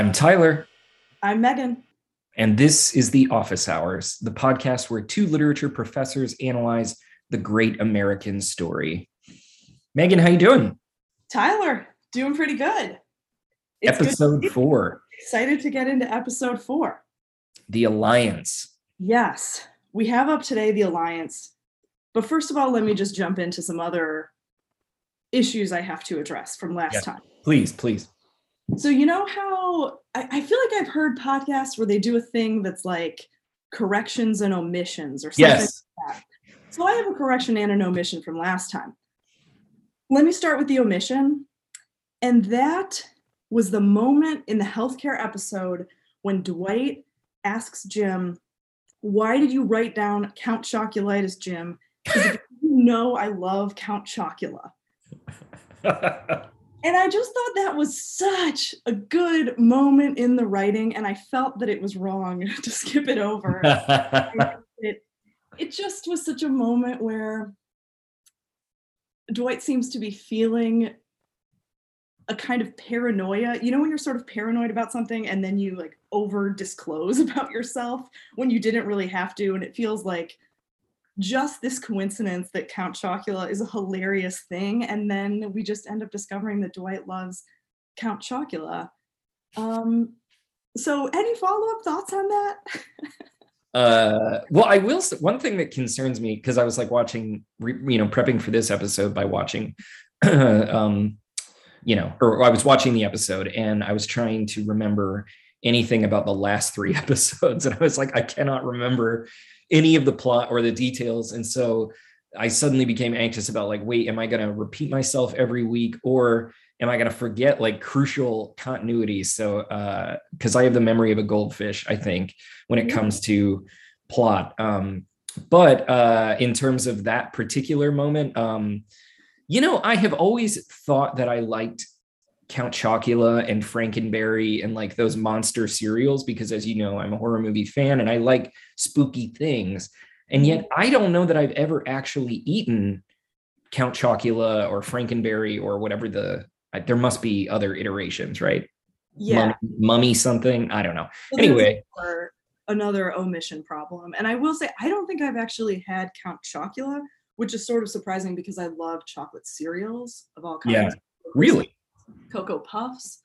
I'm Tyler, I'm Megan. and this is The Office Hours, the podcast where two literature professors analyze the great American story. Megan, how you doing? Tyler, doing pretty good. It's Episode be four, Excited to get into episode four. The Alliance. Yes, we have up today the Alliance. But first of all, let me just jump into some other issues I have to address from last Yeah. time. Please, please. So, you know how I, I feel like I've heard podcasts where they do a thing that's like corrections and omissions or something Yes. like that. So, I have a correction and an omission from last time. Let me start with the omission. And that was the moment in the healthcare episode when Dwight asks Jim, Why did you write down Count Choculitis, Jim? Because you know I love Count Chocula. And I just thought that was such a good moment in the writing, and I felt that it was wrong to skip it over. it, it just was such a moment where Dwight seems to be feeling a kind of paranoia. You know, when you're sort of paranoid about something and then you like over disclose about yourself when you didn't really have to, and it feels like just this coincidence that Count Chocula is a hilarious thing, and then we just end up discovering that Dwight loves Count Chocula. Um, so, any follow up thoughts on that? uh well i will one thing that concerns me because i was like watching you know prepping for this episode by watching um you know or i was watching the episode and i was trying to remember anything about the last three episodes and i was like i cannot remember any of the plot or the details and so i suddenly became anxious about like wait am i going to repeat myself every week or am i going to forget like crucial continuity so uh because i have the memory of a goldfish i think when it Yeah. comes to plot. Um, but uh, in terms of that particular moment, um, you know, I have always thought that I liked Count Chocula and Frankenberry and like those monster cereals because, as you know, I'm a horror movie fan and I like spooky things. And yet, I don't know that I've ever actually eaten Count Chocula or Frankenberry or whatever the. There must be other iterations, right? Yeah. Mummy, mummy something. I don't know. There's Anyway, another- another omission problem. And I will say, I don't think I've actually had Count Chocula, which is sort of surprising because I love chocolate cereals of all kinds. Yeah, really. Cocoa Puffs,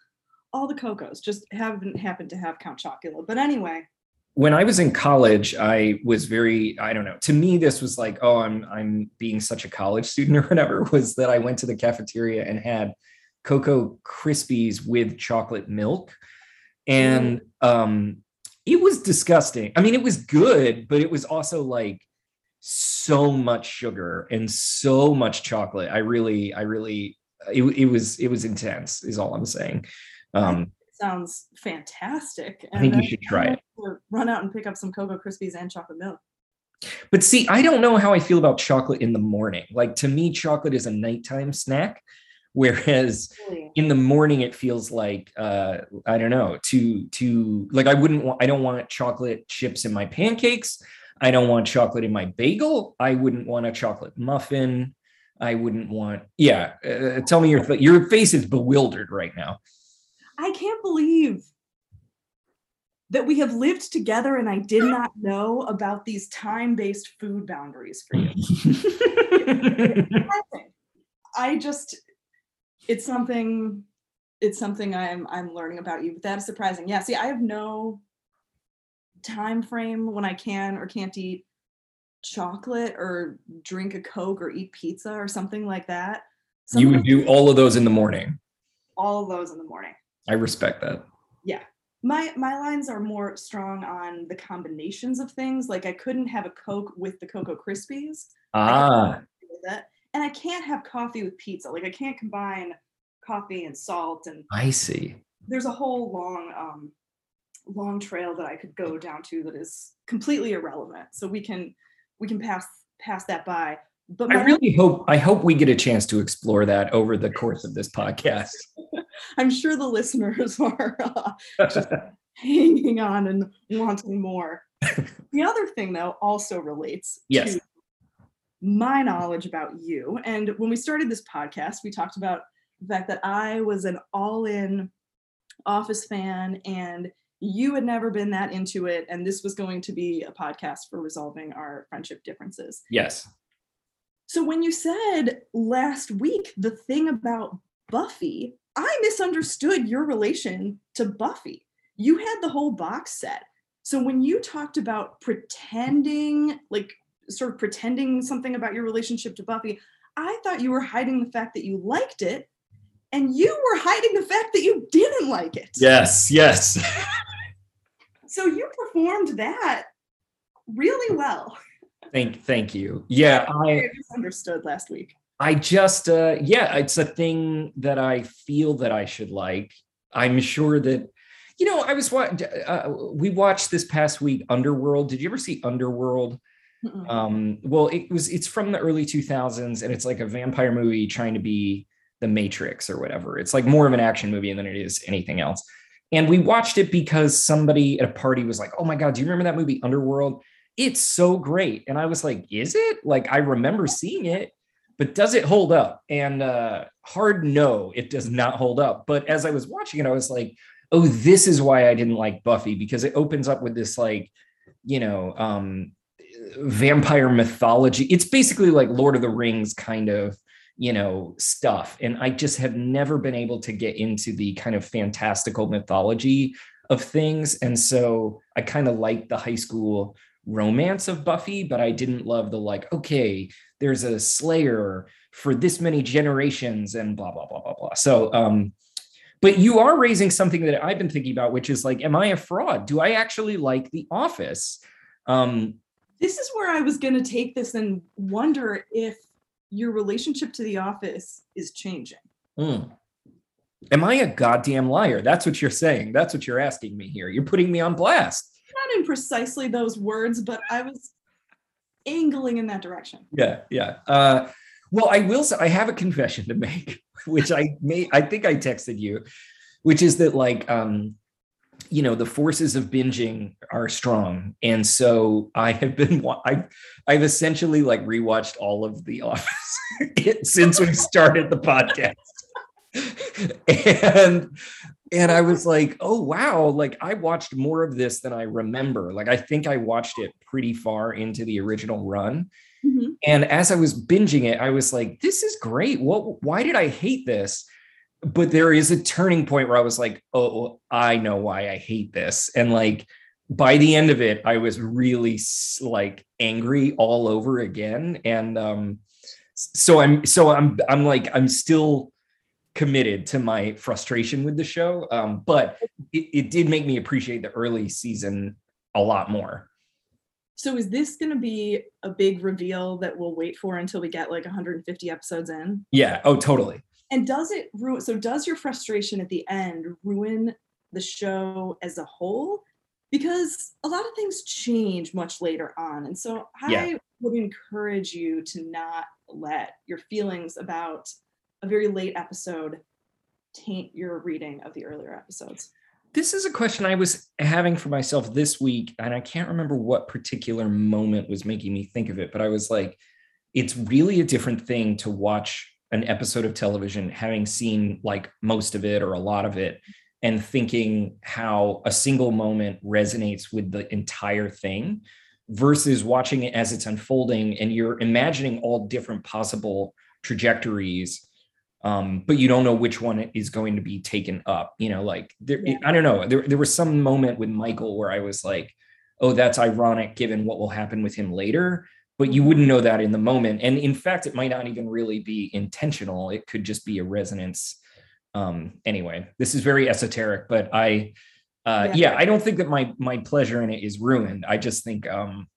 all the Cocos. Just haven't happened to have Count Chocula. But anyway, when I was in college, I was very, I don't know, to me, this was like, oh, I'm I'm being such a college student or whatever, was that I went to the cafeteria and had Cocoa Krispies with chocolate milk. And um it was disgusting. I mean, it was good, but it was also like so much sugar and so much chocolate. I really, I really it, it was it was intense, is all I'm saying. Um, it sounds fantastic. I think you should try it. gonna have to Run out and pick up some Cocoa Krispies and chocolate milk. But see, I don't know how I feel about chocolate in the morning. Like to me, chocolate is a nighttime snack, whereas Really. in the morning it feels like uh, I don't know. To to like I wouldn't want. I don't want chocolate chips in my pancakes. I don't want chocolate in my bagel. I wouldn't want a chocolate muffin. I wouldn't want. Yeah, uh, tell me your th- your face is bewildered right now. I can't believe that we have lived together and I did not know about these time-based food boundaries for you. I just it's something it's something I'm I'm learning about you, but that's surprising. Yeah, see, I have no time frame when I can or can't eat chocolate or drink a Coke or eat pizza or something like that. you would do all of those in the morning. all of those in the morning. I respect that. Yeah. My my lines are more strong on the combinations of things. Like I couldn't have a Coke with the Cocoa Krispies. Ah, it, and I can't have coffee with pizza. Like I can't combine coffee and salt. And I see. there's a whole long um, long trail that I could go down to that is completely irrelevant. So we can we can pass pass that by. But I really hope I hope we get a chance to explore that over the course of this podcast. I'm sure the listeners are uh, just hanging on and wanting more. the other thing, though, also relates Yes. to my knowledge about you. And when we started this podcast, we talked about the fact that I was an all in Office fan, and you had never been that into it, and this was going to be a podcast for resolving our friendship differences. Yes. So when you said last week the thing about Buffy, I misunderstood your relation to Buffy. You had the whole box set. So when you talked about pretending, like sort of pretending something about your relationship to Buffy, I thought you were hiding the fact that you liked it and you were hiding the fact that you didn't like it. Yes, yes. so you performed that really well. Thank thank you. Yeah, I misunderstood last week. I just uh yeah, it's a thing that I feel that I should like. I'm sure that you know, I was uh, we watched this past week Underworld. Did you ever see Underworld? Mm-mm. Um well, it was it's from the early 2000s and it's like a vampire movie trying to be the Matrix or whatever. It's like more of an action movie than it is anything else. And we watched it because somebody at a party was like, "Oh my god, do you remember that movie Underworld?" It's so great. And I was like, "Is it?" Like I remember seeing it, but does it hold up? And uh hard no, it does not hold up. But as I was watching it, I was like, "Oh, this is why I didn't like Buffy because it opens up with this like, you know, um vampire mythology. It's basically like Lord of the Rings kind of you know stuff. And i just have never been able to get into the kind of fantastical mythology of things. And so i kind of like the high school romance of buffy but i didn't love the like okay there's a slayer for this many generations and blah blah blah blah blah. So um but you are raising something that i've been thinking about which is like am i a fraud? Do i actually like the office? Um this is where i was going to take this and wonder if your relationship to the office is changing. Mm. Am I a goddamn liar? That's what you're saying. That's what you're asking me here. You're putting me on blast. Not in precisely those words, but I was angling in that direction. Yeah, yeah. Uh, well, I will say I have a confession to make, which I may I think I texted you, which is that like um you know the forces of binging are strong. And so i have been i've, I've essentially like rewatched all of the office since we started the podcast. And and i was like oh wow like i watched more of this than i remember. Like i think i watched it pretty far into the original run. Mm-hmm. and as i was binging it i was like this is great. What why did i hate this but there is a turning point where I was like, oh, I know why I hate this. And like by the end of it, I was really like angry all over again. And um, so I'm so I'm I'm like I'm still committed to my frustration with the show. Um, but it, it did make me appreciate the early season a lot more. So is this going to be a big reveal that we'll wait for until we get like 150 episodes in? Yeah. Oh, totally and does it ruin so does your frustration at the end ruin the show as a whole because a lot of things change much later on and so i yeah. would encourage you to not let your feelings about a very late episode taint your reading of the earlier episodes this is a question i was having for myself this week and i can't remember what particular moment was making me think of it but i was like it's really a different thing to watch an episode of television, having seen like most of it or a lot of it, and thinking how a single moment resonates with the entire thing versus watching it as it's unfolding and you're imagining all different possible trajectories um, but you don't know which one is going to be taken up you know like there, yeah. i don't know there, there was some moment with michael where i was like oh that's ironic given what will happen with him later but you wouldn't know that in the moment. And in fact it might not even really be intentional. It could just be a resonance. Um anyway this is very esoteric but i uh yeah. yeah. i don't think that my my pleasure in it is ruined. I just think um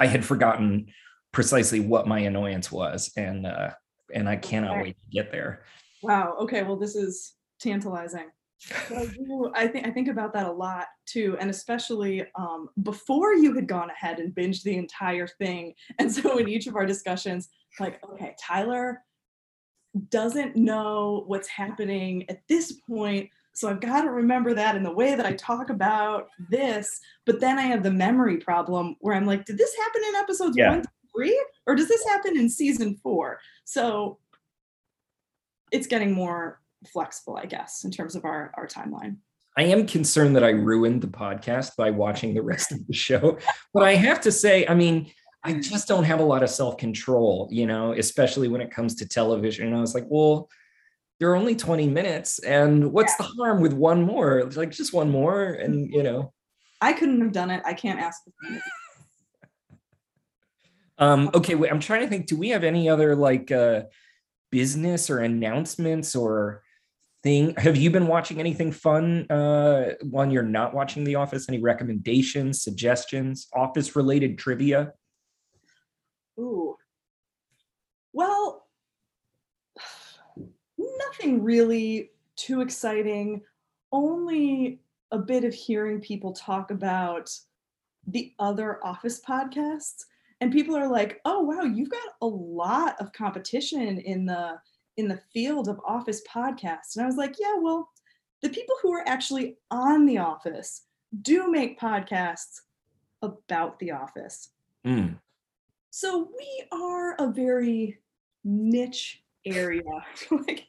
i had forgotten precisely what my annoyance was and uh and i cannot okay. wait to get there. Wow. Okay. Well this is tantalizing I do. I think I think about that a lot too, and especially um, before you had gone ahead and binged the entire thing. And so in each of our discussions, like, okay, Tyler doesn't know what's happening at this point. So I've got to remember that in the way that I talk about this. But then I have the memory problem where I'm like, did this happen in episodes yeah. one to three? Or does this happen in season four? So it's getting more flexible, I guess, in terms of our our timeline. I am concerned that I ruined the podcast by watching the rest of the show. But I have to say, I mean, I just don't have a lot of self control, you know, especially when it comes to television. And I was like, well, there are only 20 minutes. And what's yeah. the harm with one more? Like just one more. And, you know, I couldn't have done it. I can't ask. um, okay. Wait, I'm trying to think, do we have any other like uh, business or announcements or thing? Have you been watching anything fun uh, when you're not watching The Office? Any recommendations, suggestions, office related trivia? Ooh. Well, nothing really too exciting. Only a bit of hearing people talk about the other office podcasts and people are like oh wow you've got a lot of competition in the in the field of office podcasts and i was like yeah well the people who are actually on the office do make podcasts about the office mm. So we are a very niche area. like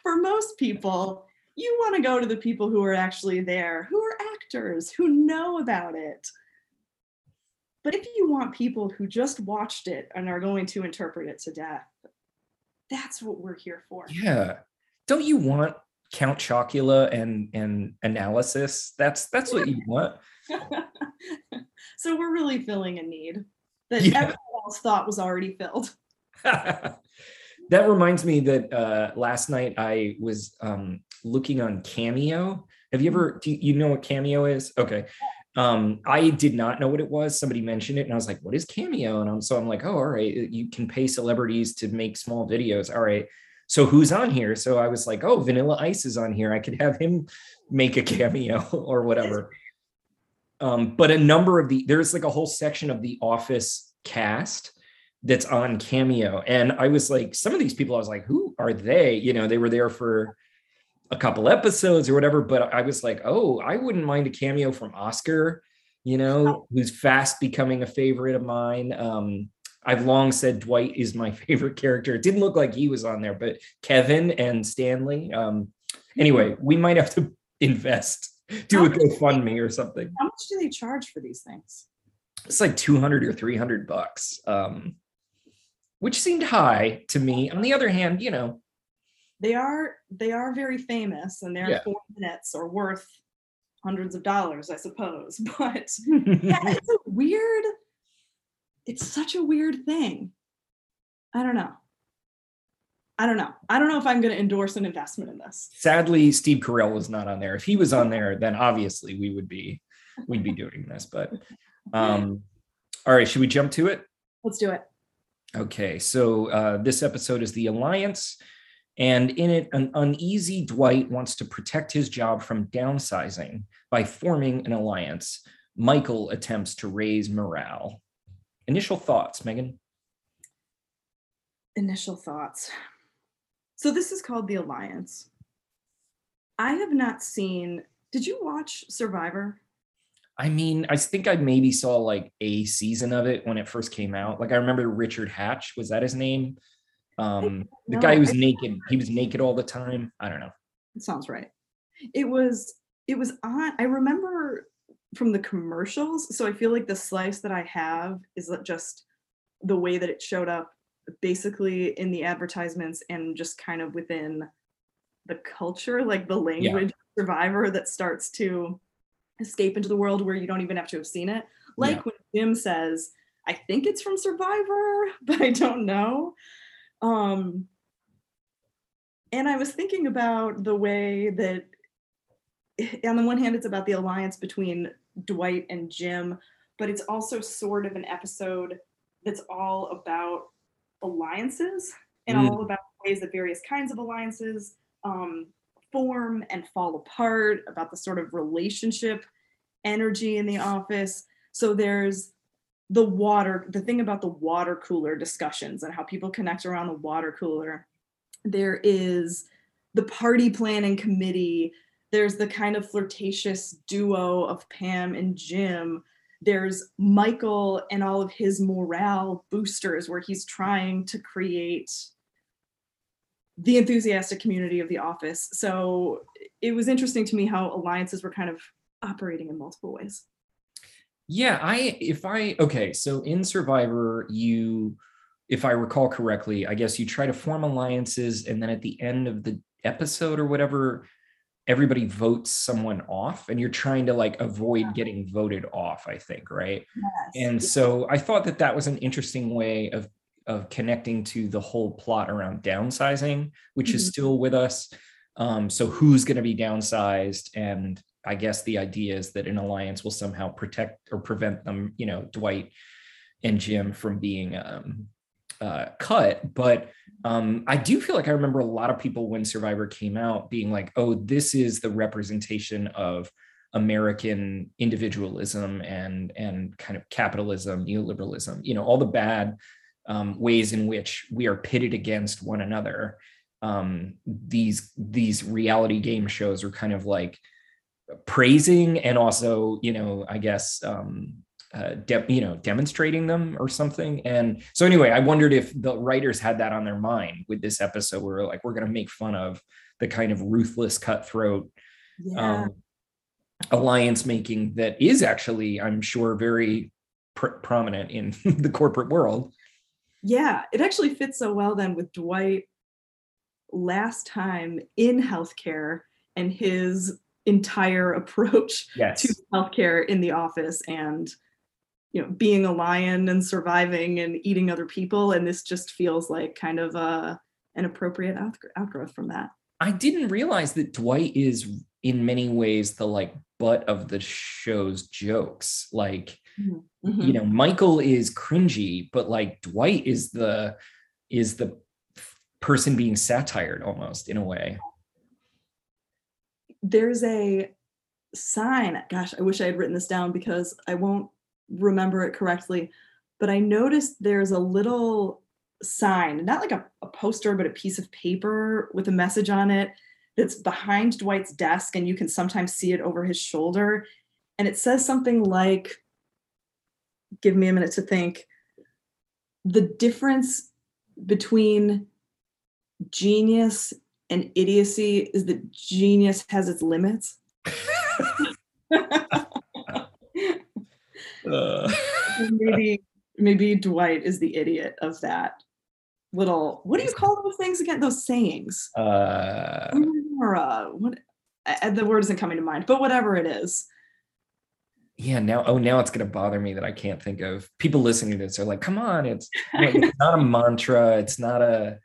for most people, you want to go to the people who are actually there, who are actors, who know about it. But if you want people who just watched it and are going to interpret it to death, that's what we're here for. Yeah. Don't you want Count Chocula and and analysis? That's that's what you want. so we're really filling a need that yeah. everyone else thought was already filled. that reminds me that uh, last night I was um, looking on Cameo. Have you ever, do you know what Cameo is? Okay. Um, I did not know what it was. Somebody mentioned it and I was like, what is Cameo? And I'm, so I'm like, oh, all right. You can pay celebrities to make small videos. All right. So who's on here? So I was like, oh, Vanilla Ice is on here. I could have him make a cameo or whatever. Um, but a number of the there's like a whole section of the Office cast that's on Cameo, and I was like, some of these people, I was like, who are they? You know, they were there for a couple episodes or whatever. But I was like, oh, I wouldn't mind a cameo from Oscar. You know, who's fast becoming a favorite of mine. Um, I've long said Dwight is my favorite character. It didn't look like he was on there, but Kevin and Stanley. Um, anyway, we might have to invest do how a GoFundMe or something. How much do they charge for these things? It's like 200 or 300 bucks, um, which seemed high to me. On the other hand, you know, they are they are very famous and their yeah. four minutes are worth hundreds of dollars, I suppose. But yeah, it's a weird, it's such a weird thing. I don't know. I don't know. I don't know if I'm going to endorse an investment in this. Sadly, Steve Carell was not on there. If he was on there, then obviously we would be we'd be doing this. But um, all right, should we jump to it? Let's do it. Okay, so uh, this episode is the Alliance, and in it, an uneasy Dwight wants to protect his job from downsizing by forming an alliance. Michael attempts to raise morale. Initial thoughts, Megan? Initial thoughts. So this is called The Alliance. I have not seen. Did you watch Survivor? I mean, I think I maybe saw like a season of it when it first came out. Like I remember Richard Hatch, was that his name? Um the guy who was naked, he was naked all the time. I don't know. It sounds right. It was it was on I remember from the commercials, so I feel like the slice that I have is just the way that it showed up basically in the advertisements and just kind of within the culture, like the language yeah. survivor that starts to escape into the world where you don't even have to have seen it. Like yeah. when Jim says, I think it's from Survivor, but I don't know. Um, and I was thinking about the way that, on the one hand, it's about the alliance between Dwight and Jim, but it's also sort of an episode that's all about alliances and mm. all about ways that various kinds of alliances um, form and fall apart, about the sort of relationship energy in the office. So there's the water, the thing about the water cooler discussions and how people connect around the water cooler. There is the party planning committee. There's the kind of flirtatious duo of Pam and Jim there's Michael and all of his morale boosters where he's trying to create the enthusiastic community of the office. So it was interesting to me how alliances were kind of operating in multiple ways. Yeah, I if I okay, so in Survivor, you if I recall correctly, I guess you try to form alliances and then at the end of the episode or whatever, everybody votes someone off and you're trying to like avoid getting voted off, I think, right? Yes. And so I thought that that was an interesting way of of connecting to the whole plot around downsizing, which is Mhm. still with us. Um, so who's going to be downsized? And I guess the idea is that an alliance will somehow protect or prevent them, you know, Dwight and Jim from being um, uh, cut. But um, I do feel like I remember a lot of people when Survivor came out being like, oh, this is the representation of American individualism and and kind of capitalism, neoliberalism, you know, all the bad um, ways in which we are pitted against one another. Um, these these reality game shows are kind of like praising and also, you know, I guess um, uh, de- you know demonstrating them or something. And so anyway, I wondered if the writers had that on their mind with this episode, where like we're going to make fun of the kind of ruthless, cutthroat Yeah. um, alliance making that is actually, I'm sure, very pr- prominent in the corporate world. yeah, it actually fits so well then with Dwight last time in healthcare and his entire approach Yes. to healthcare in the office and you know being a lion and surviving and eating other people and this just feels like kind of a an appropriate outgrowth from that I didn't realize that Dwight is in many ways the like butt of the show's jokes. Like, Mhm. you know, Michael is cringy, but like Dwight is the is the person being satired almost in a way. There's a sign gosh i wish i had written this down because i won't remember it correctly but i noticed there's a little sign not like a, a poster but a piece of paper with a message on it that's behind dwight's desk and you can sometimes see it over his shoulder. And it says something like give me a minute to think. The difference between genius and idiocy is that genius has its limits. Uh, maybe maybe Dwight is the idiot of that little what do you call those things again? Those sayings. Uh, or uh, what uh, the word isn't coming to mind but whatever it is. Yeah, now oh now it's gonna bother me that I can't think of people listening to this are like, come on, it's like, it's not a mantra, it's not a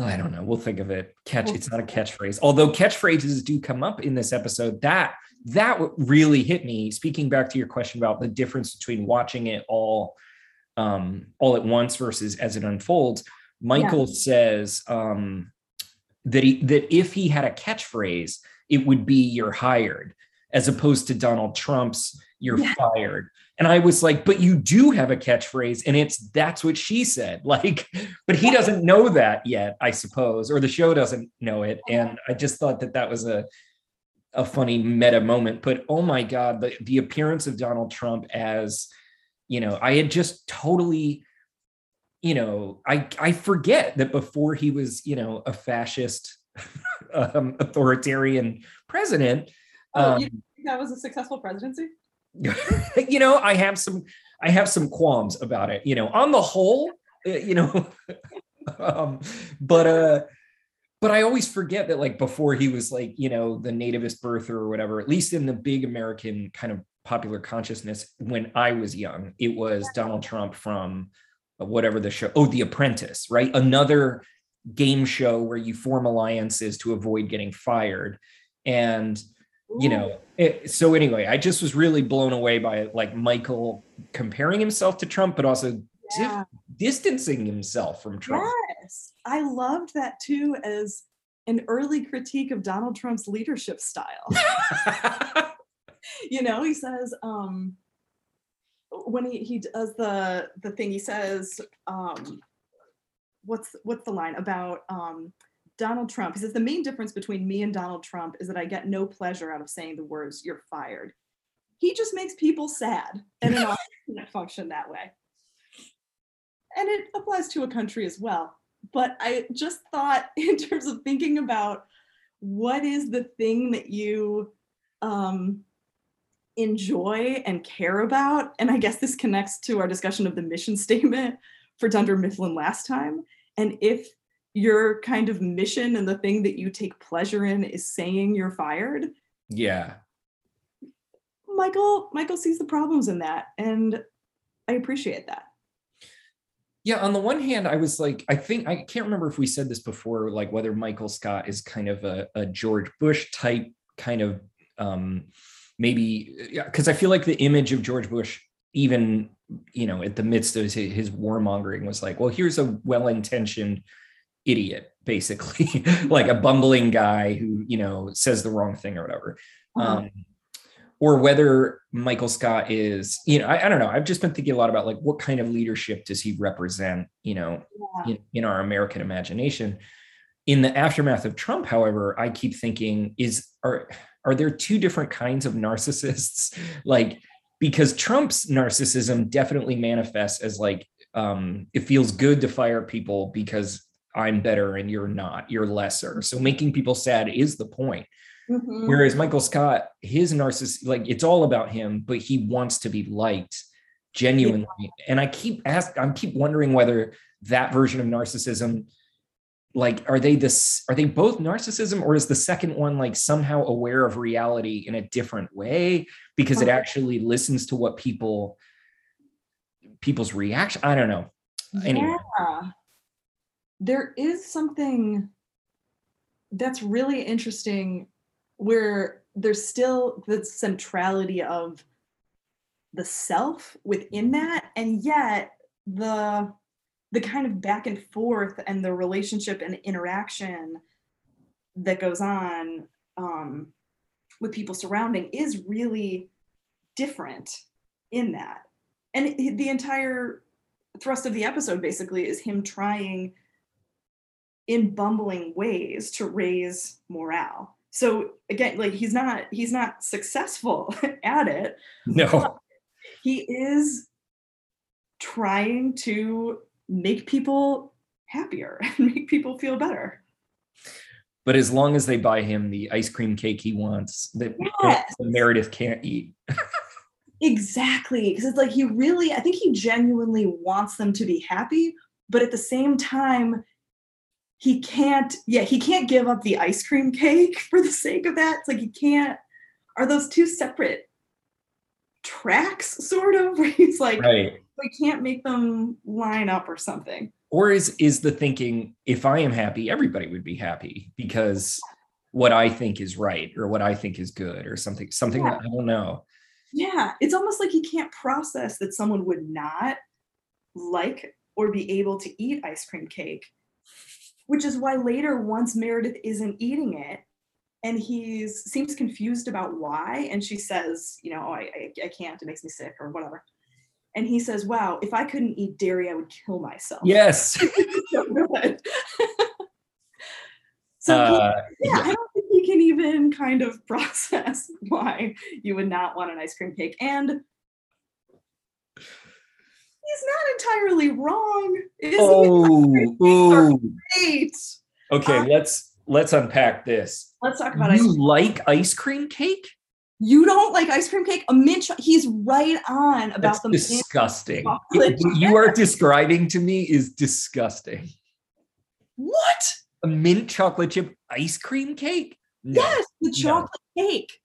I don't know. We'll think of it. Catch. It's not a catchphrase. Although catchphrases do come up in this episode. That that really hit me. Speaking back to your question about the difference between watching it all um, all at once versus as it unfolds. Michael says um, that he that if he had a catchphrase, it would be "You're hired," as opposed to Donald Trump's "You're Yeah. fired." And I was like, "But you do have a catchphrase, and it's that's what she said." Like, but he doesn't know that yet, I suppose, or the show doesn't know it. And I just thought that that was a a funny meta moment. But oh my god, the the appearance of Donald Trump as you know, I had just totally, you know, I I forget that before he was, you know, a fascist um, authoritarian president. Oh, Um, you think that was a successful presidency you know, I have some I have some qualms about it. You know, on the whole, uh, you know, um, but uh, but I always forget that like before he was like you know the nativist birther or whatever. At least in the big American kind of popular consciousness, when I was young, it was Donald Trump from uh, whatever the show. Oh, The Apprentice, right? Another game show where you form alliances to avoid getting fired, and you know it, so anyway i just was really blown away by like michael comparing himself to trump but also di- yeah. distancing himself from trump. Yes. I loved that too as an early critique of donald trump's leadership style. You know he says um when he, he does the the thing he says um what's what's the line about um donald trump he says the main difference between me and donald trump is that i get no pleasure out of saying the words you're fired he just makes people sad and an office function that way and it applies to a country as well but I just thought in terms of thinking about what is the thing that you um, enjoy and care about, and I guess this connects to our discussion of the mission statement for Dunder Mifflin last time. And if your kind of mission and the thing that you take pleasure in is saying you're fired, Yeah. Michael Michael sees the problems in that, and I appreciate that. Yeah, on the one hand, I was like, I think I can't remember if we said this before, like whether Michael Scott is kind of a, a George Bush type kind of um maybe because I feel like the image of George Bush, even you know, at the midst of his, his warmongering, was like, well, here's a well-intentioned idiot, basically, like a bumbling guy who, you know, says the wrong thing or whatever. Uh-huh. Um, or whether Michael Scott is, you know, I, I don't know. I've just been thinking a lot about like what kind of leadership does he represent, you know, Yeah. in, in our American imagination. In the aftermath of Trump, however, I keep thinking is are are there two different kinds of narcissists? like because Trump's narcissism definitely manifests as like um, it feels good to fire people because I'm better and you're not, you're lesser. So making people sad is the point. Mhm. Whereas Michael Scott, his narcissist, like it's all about him, but he wants to be liked genuinely. And I keep ask, I keep wondering whether that version of narcissism, like, are they this, are they both narcissism, or is the second one like somehow aware of reality in a different way because it actually listens to what people people's reaction? I don't know. Anyway. There is something that's really interesting where there's still the centrality of the self within that and yet the the kind of back and forth and the relationship and interaction that goes on um, with people surrounding is really different in that. And the entire thrust of the episode basically is him trying in bumbling ways to raise morale so again like he's not he's not successful at it No. he is trying to make people happier and make people feel better But as long as they buy him the ice cream cake he wants, that Yes. Meredith can't eat. exactly because it's like he really i think he genuinely wants them to be happy but at the same time he can't yeah he can't give up the ice cream cake for the sake of that it's like he can't are those two separate tracks sort of where he's like Right. we can't make them line up or something Or is is the thinking if I am happy, everybody would be happy because what I think is right or what I think is good or something, something Yeah. that I don't know. yeah it's almost like he can't process that someone would not like or be able to eat ice cream cake which is why later once meredith isn't eating it and he seems confused about why and she says you know oh, I, I, I can't it makes me sick or whatever and he says wow if i couldn't eat dairy i would kill myself Yes. so good so he- Uh, yeah, I don't think he can even kind of process why you would not want an ice cream cake. And he's not entirely wrong. Is oh, ooh. Great. Okay, Uh, let's let's unpack this. Let's talk about ice You cream. like ice cream cake? You don't like ice cream cake? A mint cho- he's right on about That's the mint. disgusting. chocolate What you are describing to me is disgusting. What? A mint chocolate chip ice cream cake? No. Yes, the no. chocolate cake.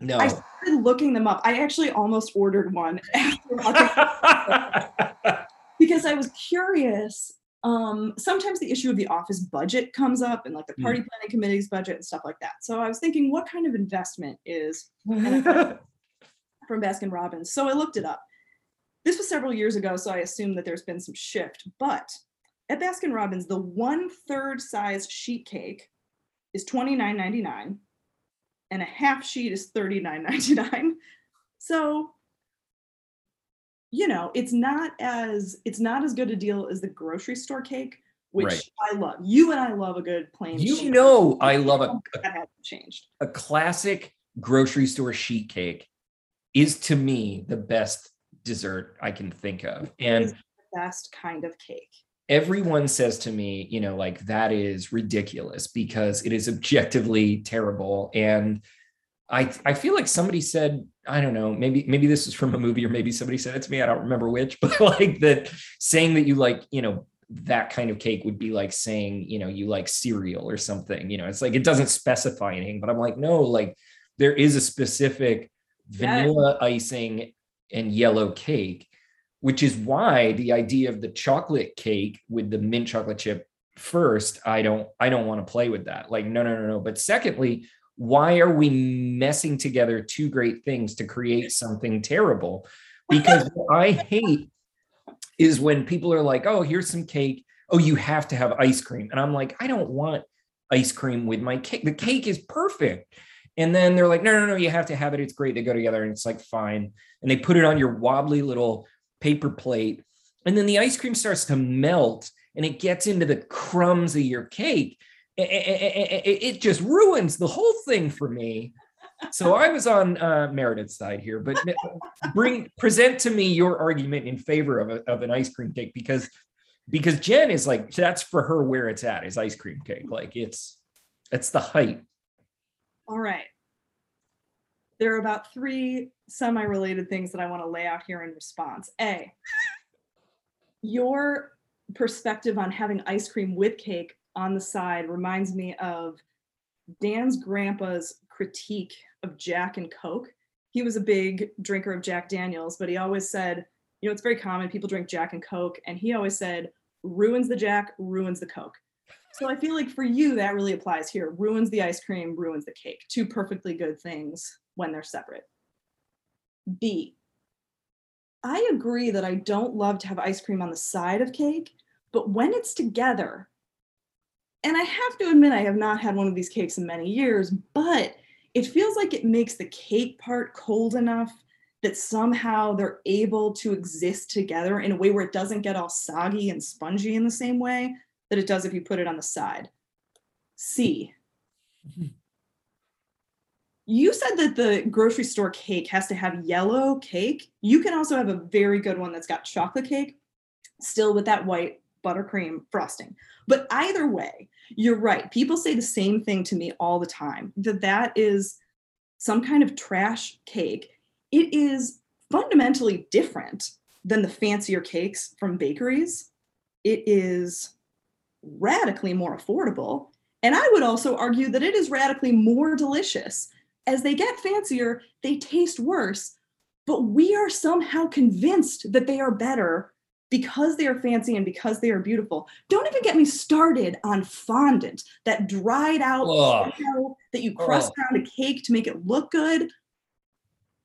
No. I started looking them up. I actually almost ordered one because I was curious. Um, sometimes the issue of the office budget comes up and like the Hmm. party planning committee's budget and stuff like that. So I was thinking, what kind of investment is from Baskin Robbins? So I looked it up. This was several years ago, so I assume that there's been some shift. But at Baskin Robbins, the one third size sheet cake is $29.99 and a half sheet is $39.99. So you know, it's not as it's not as good a deal as the grocery store cake, which Right. I love. You and I love a good plain. Sheet. You sheet know I love a, that hasn't changed. a classic grocery store sheet cake is to me the best dessert I can think of. And the best kind of cake. Everyone says to me, you know, like that is ridiculous because it is objectively terrible. And I I feel like somebody said, I don't know, maybe maybe this is from a movie or maybe somebody said it to me. I don't remember which, but like that saying that you like, you know, that kind of cake would be like saying, you know, you like cereal or something. You know, it's like it doesn't specify anything, but I'm like, no, like there is a specific vanilla icing and yellow cake which is why the idea of the chocolate cake with the mint chocolate chip first i don't i don't want to play with that. Like no no no no. But secondly why are we messing together two great things to create something terrible? Because what i hate is when people are like oh here's some cake. Oh you have to have ice cream. And i'm like i don't want ice cream with my cake. The cake is perfect. And then they're like no no no you have to have it. It's great. They go together and it's like fine. And they put it on your wobbly little paper plate. And then the ice cream starts to melt and it gets into the crumbs of your cake. It just ruins the whole thing for me. So I was on uh, Meredith's side here, but bring present to me your argument in favor of, a, of an ice cream cake because because Jen is like that's for her where it's at is ice cream cake. Like it's it's the height. All right there are about three semi-related things that I want to lay out here in response. A, your perspective on having ice cream with cake on the side reminds me of Dan's grandpa's critique of Jack and Coke. He was a big drinker of Jack Daniels, but he always said, you know, it's very common people drink Jack and Coke, and he always said, ruins the Jack, ruins the Coke. So I feel like for you, that really applies here. Ruins the ice cream, ruins the cake. Two perfectly good things when they're separate. B, I agree that I don't love to have ice cream on the side of cake, but when it's together, and I have to admit, I have not had one of these cakes in many years, but it feels like it makes the cake part cold enough that somehow they're able to exist together in a way where it doesn't get all soggy and spongy in the same way that it does if you put it on the side. C. Mm-hmm you said that the grocery store cake has to have yellow cake. You can also have a very good one that's got chocolate cake, still with that white buttercream frosting. But either way, you're right. People say the same thing to me all the time that that is some kind of trash cake. It is fundamentally different than the fancier cakes from bakeries. It is radically more affordable. And I would also argue that it is radically more delicious as they get fancier, they taste worse. But we are somehow convinced that they are better because they are fancy and because they are beautiful. Don't even get me started on fondant, that dried out that you crust Ugh. around a cake to make it look good.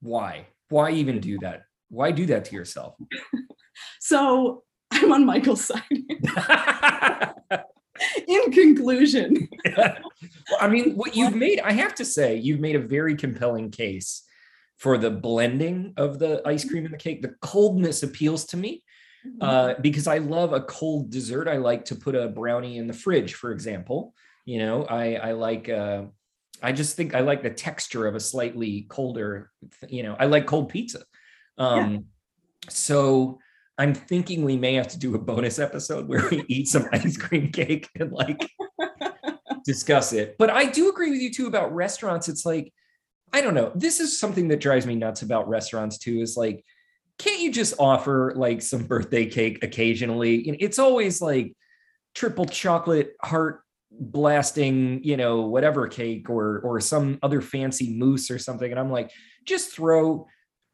Why? Why even do that? Why do that to yourself? so I'm on Michael's side. in conclusion. well, I mean, what you've made, I have to say, you've made a very compelling case for the blending of the ice cream and the cake. The coldness appeals to me mm-hmm. uh, because I love a cold dessert. I like to put a brownie in the fridge, for example. You know, I, I like, uh, I just think I like the texture of a slightly colder, you know, I like cold pizza. Um, yeah. So, I'm thinking we may have to do a bonus episode where we eat some ice cream cake and like discuss it. But I do agree with you too about restaurants. It's like, I don't know. This is something that drives me nuts about restaurants too is like, can't you just offer like some birthday cake occasionally? It's always like triple chocolate heart blasting, you know, whatever cake or or some other fancy mousse or something. And I'm like, just throw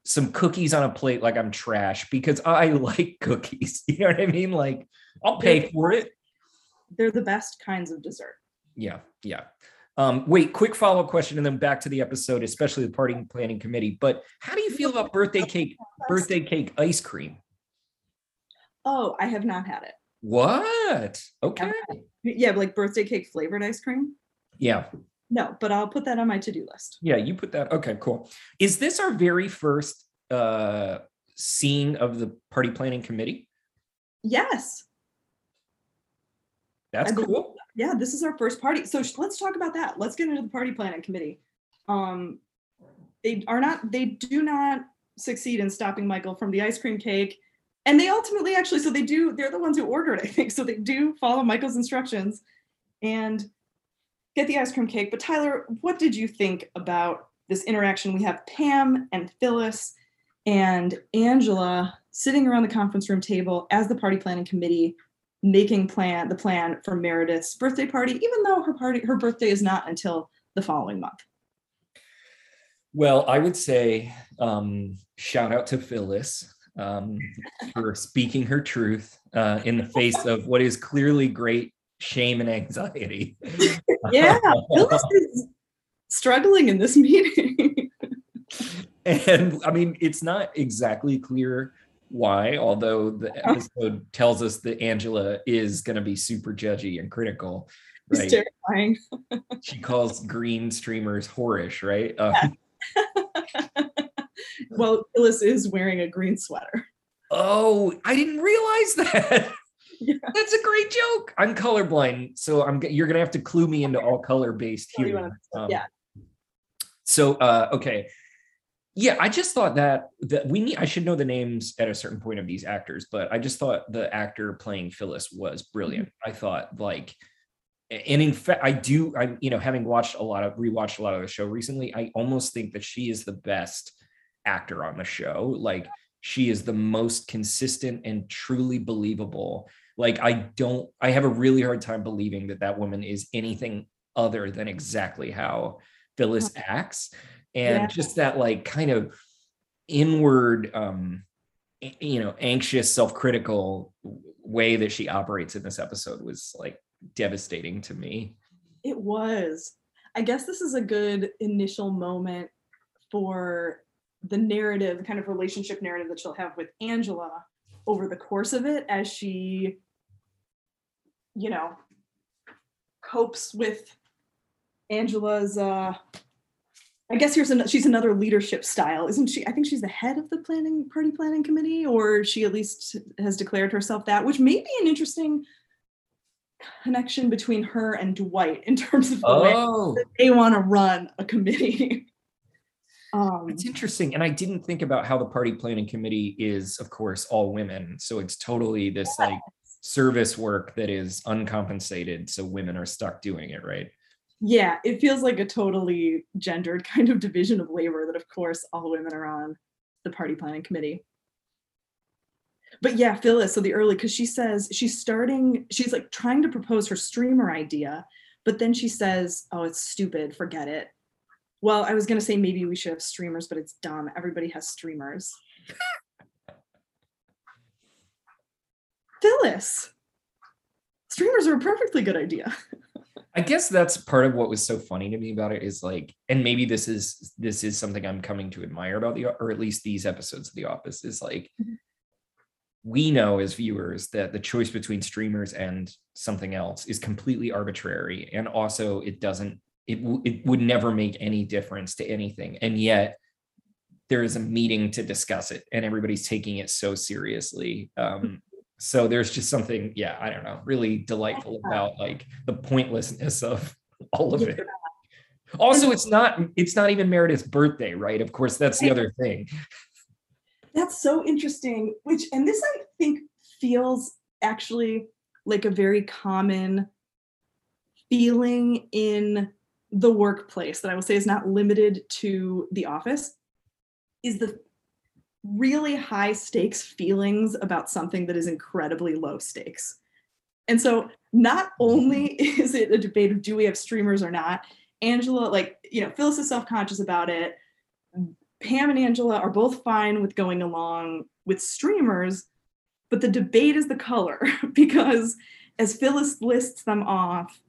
some cookies on a plate like I'm trash because I like cookies. You know what I mean? Like I'll pay for it. They're the best kinds of dessert. Yeah, yeah. Um, wait, quick follow-up question and then back to the episode, especially the party planning committee. But how do you feel about birthday cake, birthday cake ice cream? Oh, I have not had it. What? Okay. Yeah, like birthday cake flavored ice cream. Yeah. No, but I'll put that on my to-do list. Yeah, you put that. Okay, cool. Is this our very first uh scene of the party planning committee? Yes. That's cool. Yeah, this is our first party. So let's talk about that. Let's get into the party planning committee. Um they are not they do not succeed in stopping Michael from the ice cream cake and they ultimately actually so they do they're the ones who ordered i think so they do follow michael's instructions and get the ice cream cake but tyler what did you think about this interaction? We have pam and phyllis and angela sitting around the conference room table as the party planning committee making plan the plan for meredith's birthday party even though her party her birthday is not until the following month. Well i would say um, shout out to phyllis um, for speaking her truth uh, in the face of what is clearly great shame and anxiety. yeah, Phyllis is struggling in this meeting. and I mean, it's not exactly clear why, although the oh. episode tells us that Angela is going to be super judgy and critical. Right? It's terrifying. she calls green streamers whorish, right? Um, well, Phyllis is wearing a green sweater. Oh, I didn't realize that. Yeah. That's a great joke. I'm colorblind, so I'm you're gonna have to clue me into all color based humor. Um, yeah. So uh, okay, yeah, I just thought that that we need. I should know the names at a certain point of these actors, but I just thought the actor playing Phyllis was brilliant. Mm-hmm. I thought like, and in fact, I do. I'm you know having watched a lot of rewatched a lot of the show recently. I almost think that she is the best actor on the show. Like she is the most consistent and truly believable. Like I don't, I have a really hard time believing that that woman is anything other than exactly how Phyllis acts, and yeah. just that like kind of inward, um, you know, anxious, self-critical way that she operates in this episode was like devastating to me. It was. I guess this is a good initial moment for the narrative, the kind of relationship narrative that she'll have with Angela over the course of it as she, you know, copes with Angela's uh I guess here's an, she's another leadership style, isn't she? I think she's the head of the planning party planning committee, or she at least has declared herself that, which may be an interesting connection between her and Dwight in terms of the oh. way they want to run a committee. Um, it's interesting. And I didn't think about how the party planning committee is, of course, all women. So it's totally this yes. like service work that is uncompensated. So women are stuck doing it, right? Yeah, it feels like a totally gendered kind of division of labor that, of course, all women are on the party planning committee. But yeah, Phyllis, so the early, because she says she's starting, she's like trying to propose her streamer idea, but then she says, oh, it's stupid, forget it well, I was gonna say maybe we should have streamers, but it's dumb. Everybody has streamers. Phyllis, streamers are a perfectly good idea. I guess that's part of what was so funny to me about it is like, and maybe this is this is something I'm coming to admire about the or at least these episodes of The Office is like mm-hmm. we know as viewers that the choice between streamers and something else is completely arbitrary and also it doesn't it, it would never make any difference to anything and yet there is a meeting to discuss it and everybody's taking it so seriously um, so there's just something yeah i don't know really delightful about like the pointlessness of all of it. Also it's not it's not even meredith's birthday right? Of course that's the other thing. That's so interesting which and this i think feels actually like a very common feeling in the workplace that I will say is not limited to the office is the really high stakes feelings about something that is incredibly low stakes. And so not only mm-hmm. is it a debate of do we have streamers or not, Angela, like, you know, Phyllis is self-conscious about it. Pam and Angela are both fine with going along with streamers, but the debate is the color because as Phyllis lists them off,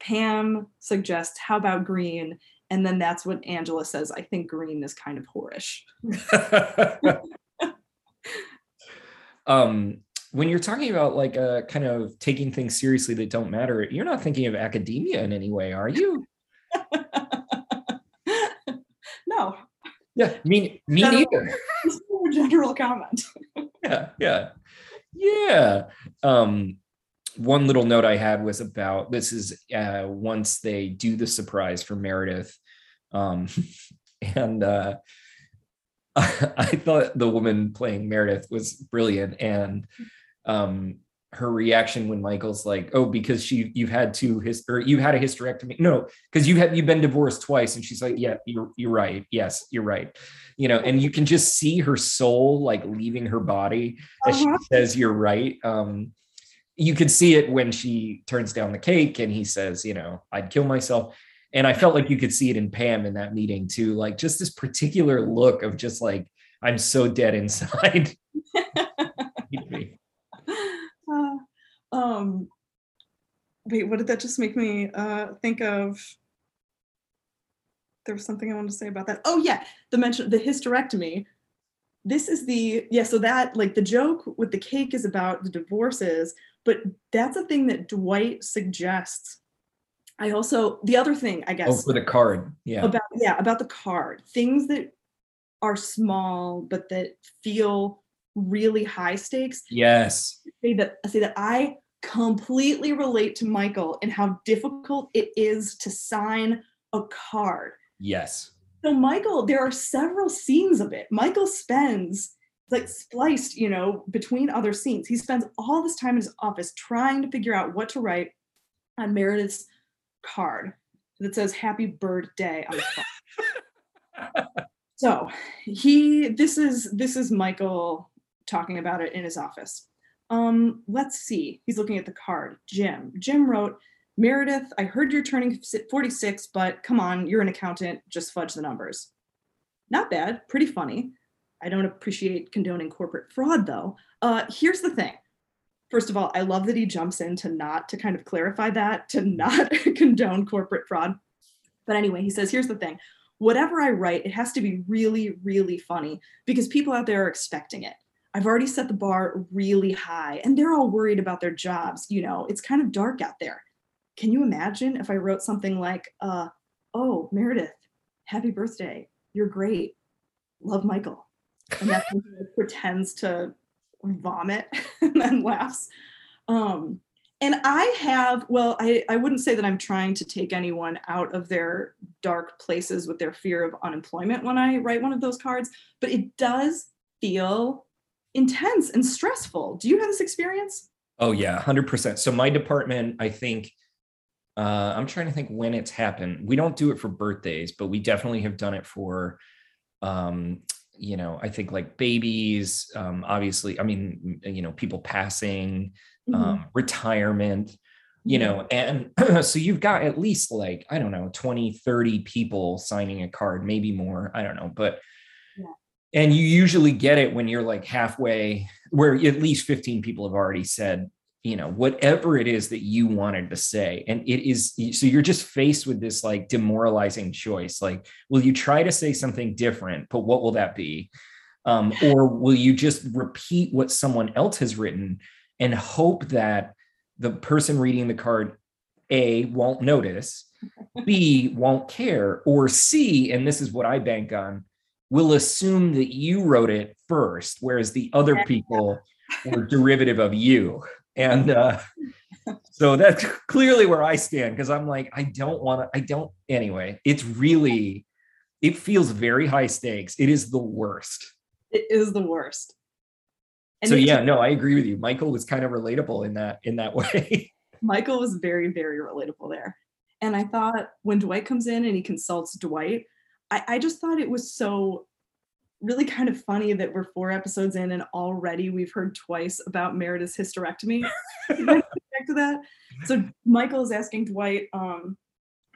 Pam suggests, how about green? And then that's what Angela says, I think green is kind of whorish. um, when you're talking about like uh, kind of taking things seriously that don't matter, you're not thinking of academia in any way, are you? no. Yeah, me, me general, neither. General comment. yeah, yeah, yeah. Um, one little note I had was about this is uh, once they do the surprise for Meredith, um, and uh, I thought the woman playing Meredith was brilliant, and um, her reaction when Michael's like, "Oh, because she you've had two his or you had a hysterectomy." No, because you have you've been divorced twice, and she's like, "Yeah, you're you're right. Yes, you're right." You know, and you can just see her soul like leaving her body as Uh-huh. she says, "You're right." Um, you could see it when she turns down the cake and he says, "You know, I'd kill myself." And I felt like you could see it in Pam in that meeting too, like just this particular look of just like I'm so dead inside. Uh, um, wait, what did that just make me uh, think of? There was something I wanted to say about that. Oh yeah, the mention the hysterectomy. This is the yeah. So that like the joke with the cake is about the divorces, but that's a thing that Dwight suggests. I also the other thing I oh, guess for the card. Yeah. about yeah about the card things that are small but that feel really high stakes Yes. say that say that I completely relate to Michael and how difficult it is to sign a card. Yes. So Michael, there are several scenes of it. Michael spends like spliced, you know, between other scenes. He spends all this time in his office trying to figure out what to write on Meredith's card that says happy birthday on the front. so he this is this is Michael talking about it in his office. Um, let's see. He's looking at the card. Jim. Jim wrote, Meredith, I heard you're turning 46, but come on, you're an accountant. Just fudge the numbers. Not bad. Pretty funny. I don't appreciate condoning corporate fraud, though. Uh, here's the thing. First of all, I love that he jumps in to not to kind of clarify that, to not condone corporate fraud. But anyway, he says, here's the thing. Whatever I write, it has to be really, really funny because people out there are expecting it. I've already set the bar really high and they're all worried about their jobs. You know, it's kind of dark out there. Can you imagine if I wrote something like, uh, oh, Meredith, happy birthday. You're great. Love Michael. And that pretends to vomit and then laughs. Um, and I have, well, I, I wouldn't say that I'm trying to take anyone out of their dark places with their fear of unemployment when I write one of those cards, but it does feel intense and stressful. Do you have this experience? Oh yeah, hundred percent. So my department, I think, uh, I'm trying to think when it's happened. We don't do it for birthdays, but we definitely have done it for, um, you know, I think like babies. Um, obviously, I mean, you know, people passing, Mhm. um, retirement. You know, and so you've got at least like, I don't know, 20, 30 people signing a card, maybe more. I don't know. But Yeah. and you usually get it when you're like halfway where at least 15 people have already said you know whatever it is that you wanted to say. And it is so you're just faced with this like demoralizing choice like will you try to say something different? But what will that be? Um, or will you just repeat what someone else has written and hope that the person reading the card a won't notice b won't care or c and this is what i bank on will assume that you wrote it first whereas the other people were derivative of you and uh so that's clearly where i stand because i'm like i don't want to i don't anyway it's really it feels very high stakes it is the worst It is the worst. And so yeah no i agree with you michael was kind of relatable in that in that way Michael was very, very relatable there. And I thought when Dwight comes in and he consults Dwight, I, I just thought it was so really kind of funny that we're four episodes in and already we've heard twice about Meredith's hysterectomy. back to that. So Michael is asking Dwight um,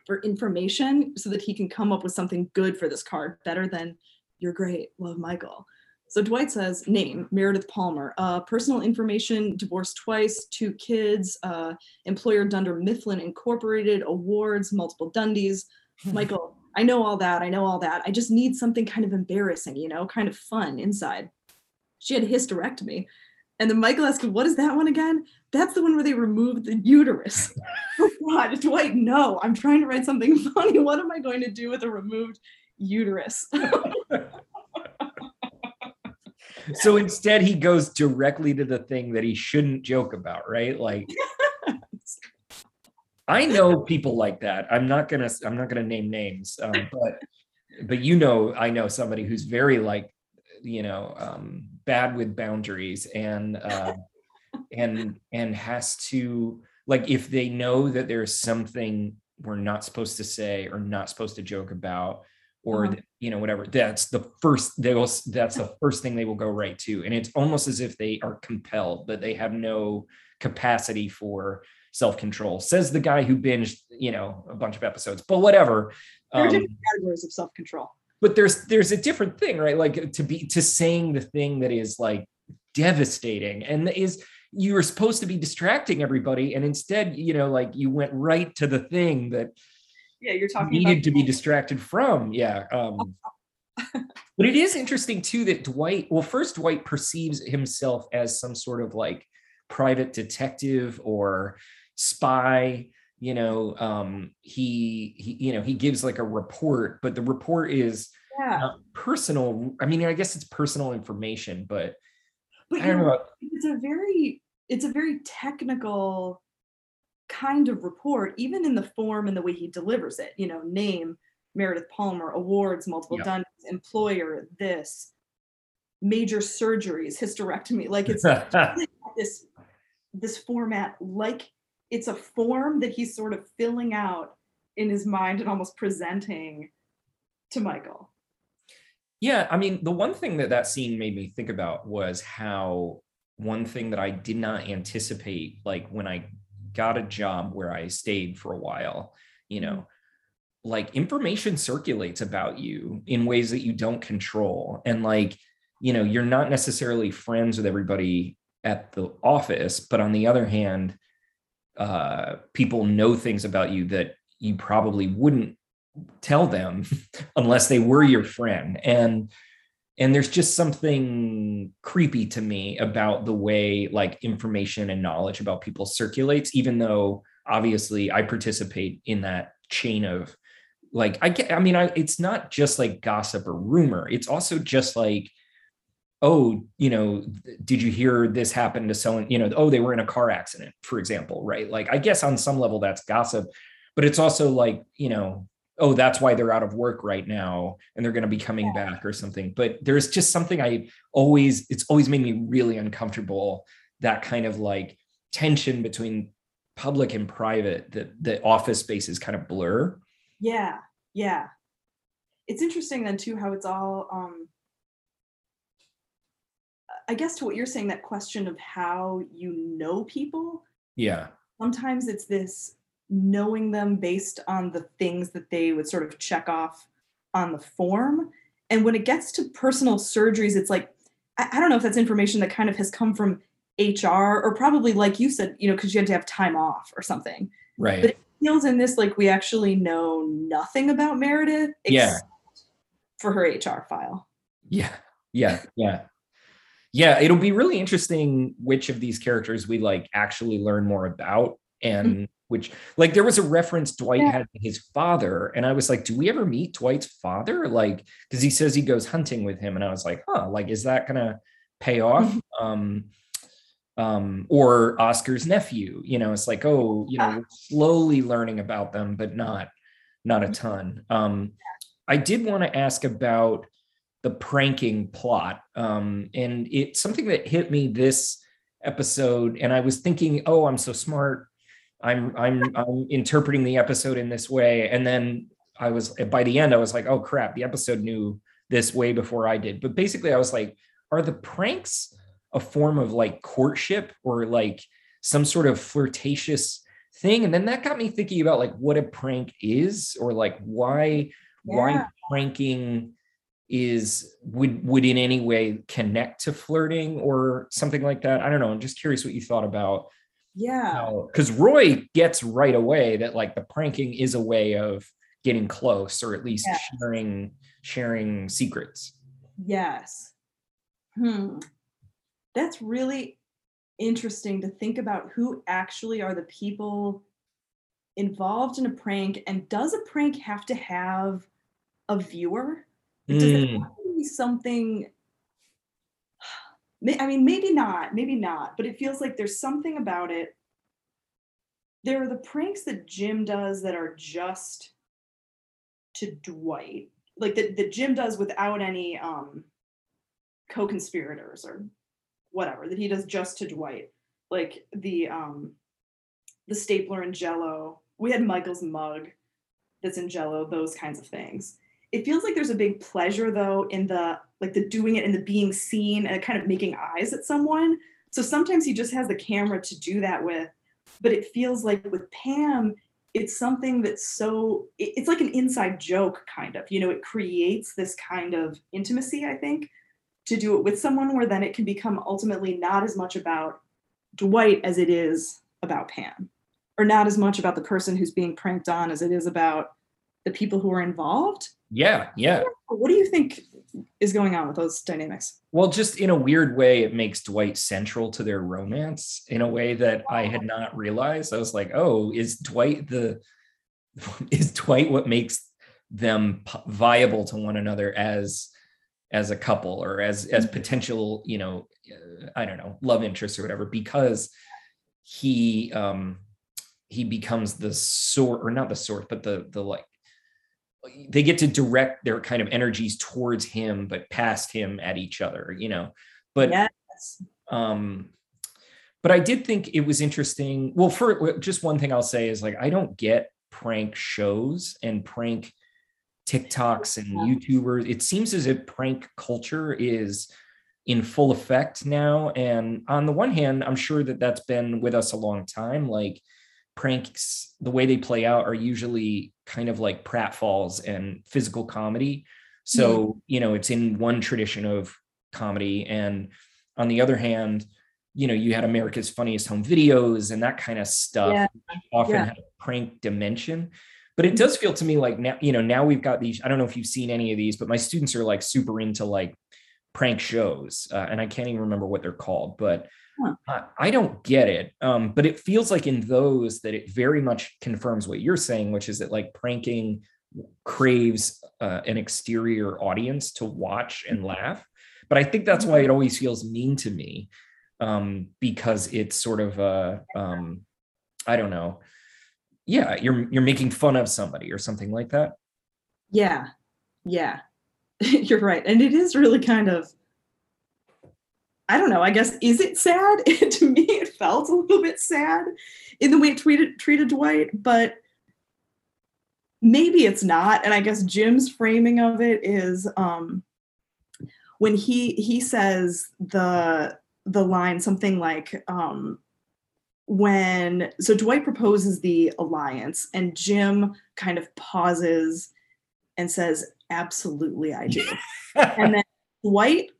for information so that he can come up with something good for this card, better than "You're great, love Michael." So Dwight says, "Name Meredith Palmer, uh, personal information, divorced twice, two kids, uh, employer Dunder Mifflin Incorporated, awards, multiple Dundies." Michael, I know all that. I know all that. I just need something kind of embarrassing, you know, kind of fun inside. She had a hysterectomy. And then Michael asked, What is that one again? That's the one where they removed the uterus. oh God, Dwight, no, I'm trying to write something funny. What am I going to do with a removed uterus? so instead he goes directly to the thing that he shouldn't joke about right like i know people like that i'm not gonna i'm not gonna name names um, but but you know i know somebody who's very like you know um, bad with boundaries and uh, and and has to like if they know that there's something we're not supposed to say or not supposed to joke about or Uh-huh. you know whatever that's the first they will that's the first thing they will go right to and it's almost as if they are compelled that they have no capacity for self-control says the guy who binged you know a bunch of episodes but whatever There are Um, different categories of self-control. but there's there's a different thing right? Like to be to saying the thing that is like devastating and is you were supposed to be distracting everybody and instead you know like you went right to the thing that Yeah, you're talking needed about to be distracted from yeah um but it is interesting too that dwight well first dwight perceives himself as some sort of like private detective or spy you know um he, he you know he gives like a report but the report is yeah. personal i mean i guess it's personal information but But i don't you're know it's a very it's a very technical kind of report even in the form and the way he delivers it you know name meredith palmer awards multiple Yeah. Dundies employer this major surgeries hysterectomy like it's this this format like it's a form that he's sort of filling out in his mind and almost presenting to michael Yeah, I mean, the one thing that that scene made me think about was how one thing that I did not anticipate, like when I got a job where I stayed for a while, you know, like information circulates about you in ways that you don't control. And like, you know, you're not necessarily friends with everybody at the office, but on the other hand, uh, people know things about you that you probably wouldn't tell them unless they were your friend. And and there's just something creepy to me about the way like information and knowledge about people circulates even though obviously i participate in that chain of like i get i mean i it's not just like gossip or rumor. It's also just like oh you know did you hear this happen to someone you know oh they were in a car accident for example right? Like i guess on some level that's gossip but it's also like you know oh that's why they're out of work right now and they're going to be coming back or something. But there's just something i always it's always made me really uncomfortable that kind of like tension between public and private that the office spaces kind of blur. Yeah, yeah. It's interesting then too how it's all um I guess to what you're saying that question of how you know people, yeah sometimes it's this knowing them based on the things that they would sort of check off on the form. And when it gets to personal surgeries, it's like I, I don't know if that's information that kind of has come from HR or probably like you said, you know, because you had to have time off or something. right But it feels in this like we actually know nothing about Meredith Yeah. for her HR file. Yeah, yeah, yeah. Yeah, it'll be really interesting which of these characters we like actually learn more about and which like there was a reference Dwight Yeah. had to his father and I was like, do we ever meet Dwight's father? Like cuz he says he goes hunting with him and I was like, "Huh, like is that going to pay off?" um um or Oscar's nephew, you know, it's like, "Oh, you know, Yeah. slowly learning about them but not not a ton." Um I did want to ask about the pranking plot. Um, and it's something that hit me this episode. And I was thinking, oh, I'm so smart. I'm I'm I'm interpreting the episode in this way. And then I was by the end, I was like, oh crap, the episode knew this way before I did. But basically, I was like, are the pranks a form of like courtship or like some sort of flirtatious thing? And then that got me thinking about like what a prank is, or like why why pranking is would would in any way connect to flirting or something like that i don't know i'm just curious what you thought about Yeah. because roy gets right away that like the pranking is a way of getting close or at least Yeah. sharing sharing secrets Yes. Hmm. That's really interesting to think about who actually are the people involved in a prank and does a prank have to have a viewer? Does it Mm, have to be something I mean, maybe not, maybe not, but it feels like there's something about it. There are the pranks that Jim does that are just to Dwight, like that that Jim does without any um co-conspirators or whatever that he does just to Dwight. Like the um the stapler and Jello. We had Michael's mug that's in Jello. Those kinds of things. It feels like there's a big pleasure though in the like the doing it and the being seen and kind of making eyes at someone. So sometimes he just has the camera to do that with, but it feels like with Pam, it's something that's so it's like an inside joke kind of you know it creates this kind of intimacy i think to do it with someone where then it can become ultimately not as much about dwight as it is about pam or not as much about the person who's being pranked on as it is about the people who are involved? Yeah yeah. What do you think is going on with those dynamics? Well just in a weird way it makes dwight central to their romance in a way that i had not realized. I was like oh is dwight the is dwight what makes them viable to one another as as a couple or as as mm-hmm. potential you know i don't know love interests or whatever? Because he um he becomes the sort or not the source but the the like they get to direct their kind of energies towards him but past him at each other you know? But yes. um but i did think it was interesting. Well for just one thing i'll say is like i don't get prank shows and prank tiktoks and youtubers. It seems as if prank culture is in full effect now. And on the one hand i'm sure that that's been with us a long time. Like pranks the way they play out are usually kind of like pratfalls and physical comedy so you know it's in one tradition of comedy and on the other hand you know you had america's funniest home videos and that kind of stuff yeah. often yeah. had a prank dimension but it does feel to me like now you know now we've got these i don't know if you've seen any of these but my students are like super into like prank shows uh, and i can't even remember what they're called but Huh. I don't get it. Um, but it feels like in those that it very much confirms what you're saying, which is that like pranking craves uh, an exterior audience to watch and mm-hmm. laugh. But I think that's why it mm-hmm. always feels mean to me um, because it's sort of a, um, I don't know. Yeah, you're you're making fun of somebody or something like that. Yeah, yeah, you're right, and it is really kind of I don't know, I guess, is it sad? to me, it felt a little bit sad in the way it treated, treated Dwight, but maybe it's not. And I guess Jim's framing of it is um, when he he says the the line something like um, when so Dwight proposes the alliance and Jim kind of pauses and says, absolutely I do. and then Dwight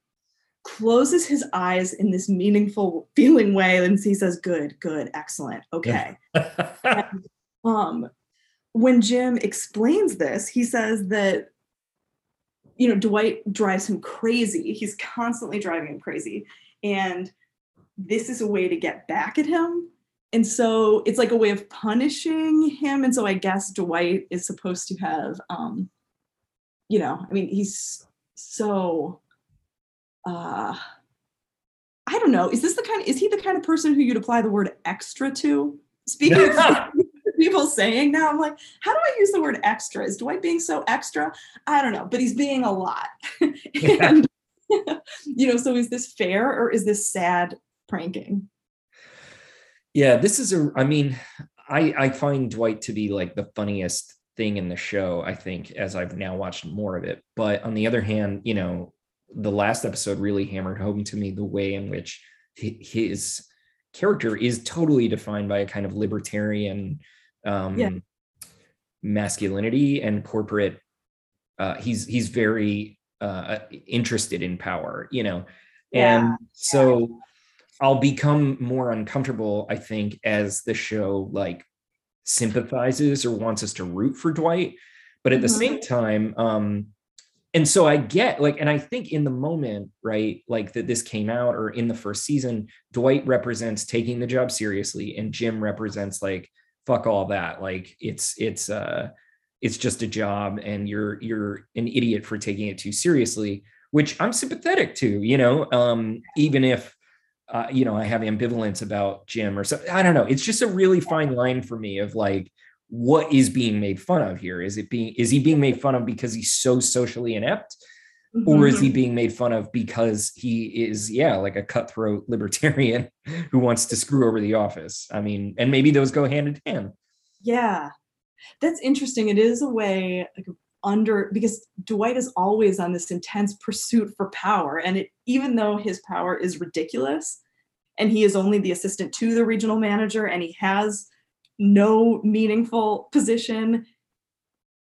closes his eyes in this meaningful feeling way and he says good good excellent okay. And, um when jim explains this he says that you know dwight drives him crazy. He's constantly driving him crazy. And this is a way to get back at him. And so it's like a way of punishing him. And so i guess dwight is supposed to have um you know i mean he's so uh I don't know. Is this the kind of, is he the kind of person who you'd apply the word extra to? Speaking of people saying now, I'm like, how do I use the word extra? Is Dwight being so extra? I don't know, but he's being a lot. and you know, so is this fair or is this sad pranking? Yeah, this is a I mean, I I find Dwight to be like the funniest thing in the show, I think, as I've now watched more of it. But on the other hand, you know, the last episode really hammered home to me the way in which his character is totally defined by a kind of libertarian um, yeah. masculinity and corporate. Uh, he's he's very uh, interested in power, you know, and yeah. so I'll become more uncomfortable. I think as the show like sympathizes or wants us to root for Dwight, but at the mm-hmm. same time, um, and so I get like, and I think in the moment, right, like that this came out or in the first season, Dwight represents taking the job seriously, and Jim represents like fuck all that. Like it's it's uh it's just a job, and you're you're an idiot for taking it too seriously, which I'm sympathetic to, you know, um, even if uh, you know I have ambivalence about Jim or something. I don't know. It's just a really fine line for me of like what is being made fun of here? Is it being is he being made fun of because he's so socially inept? Or is he mm-hmm. being made fun of because he is yeah like a cutthroat libertarian who wants to screw over the office? I mean and maybe those go hand in hand. Yeah, that's interesting. It is a way like under because Dwight is always on this intense pursuit for power, and it even though his power is ridiculous, and he is only the assistant to the regional manager, and he has no meaningful position,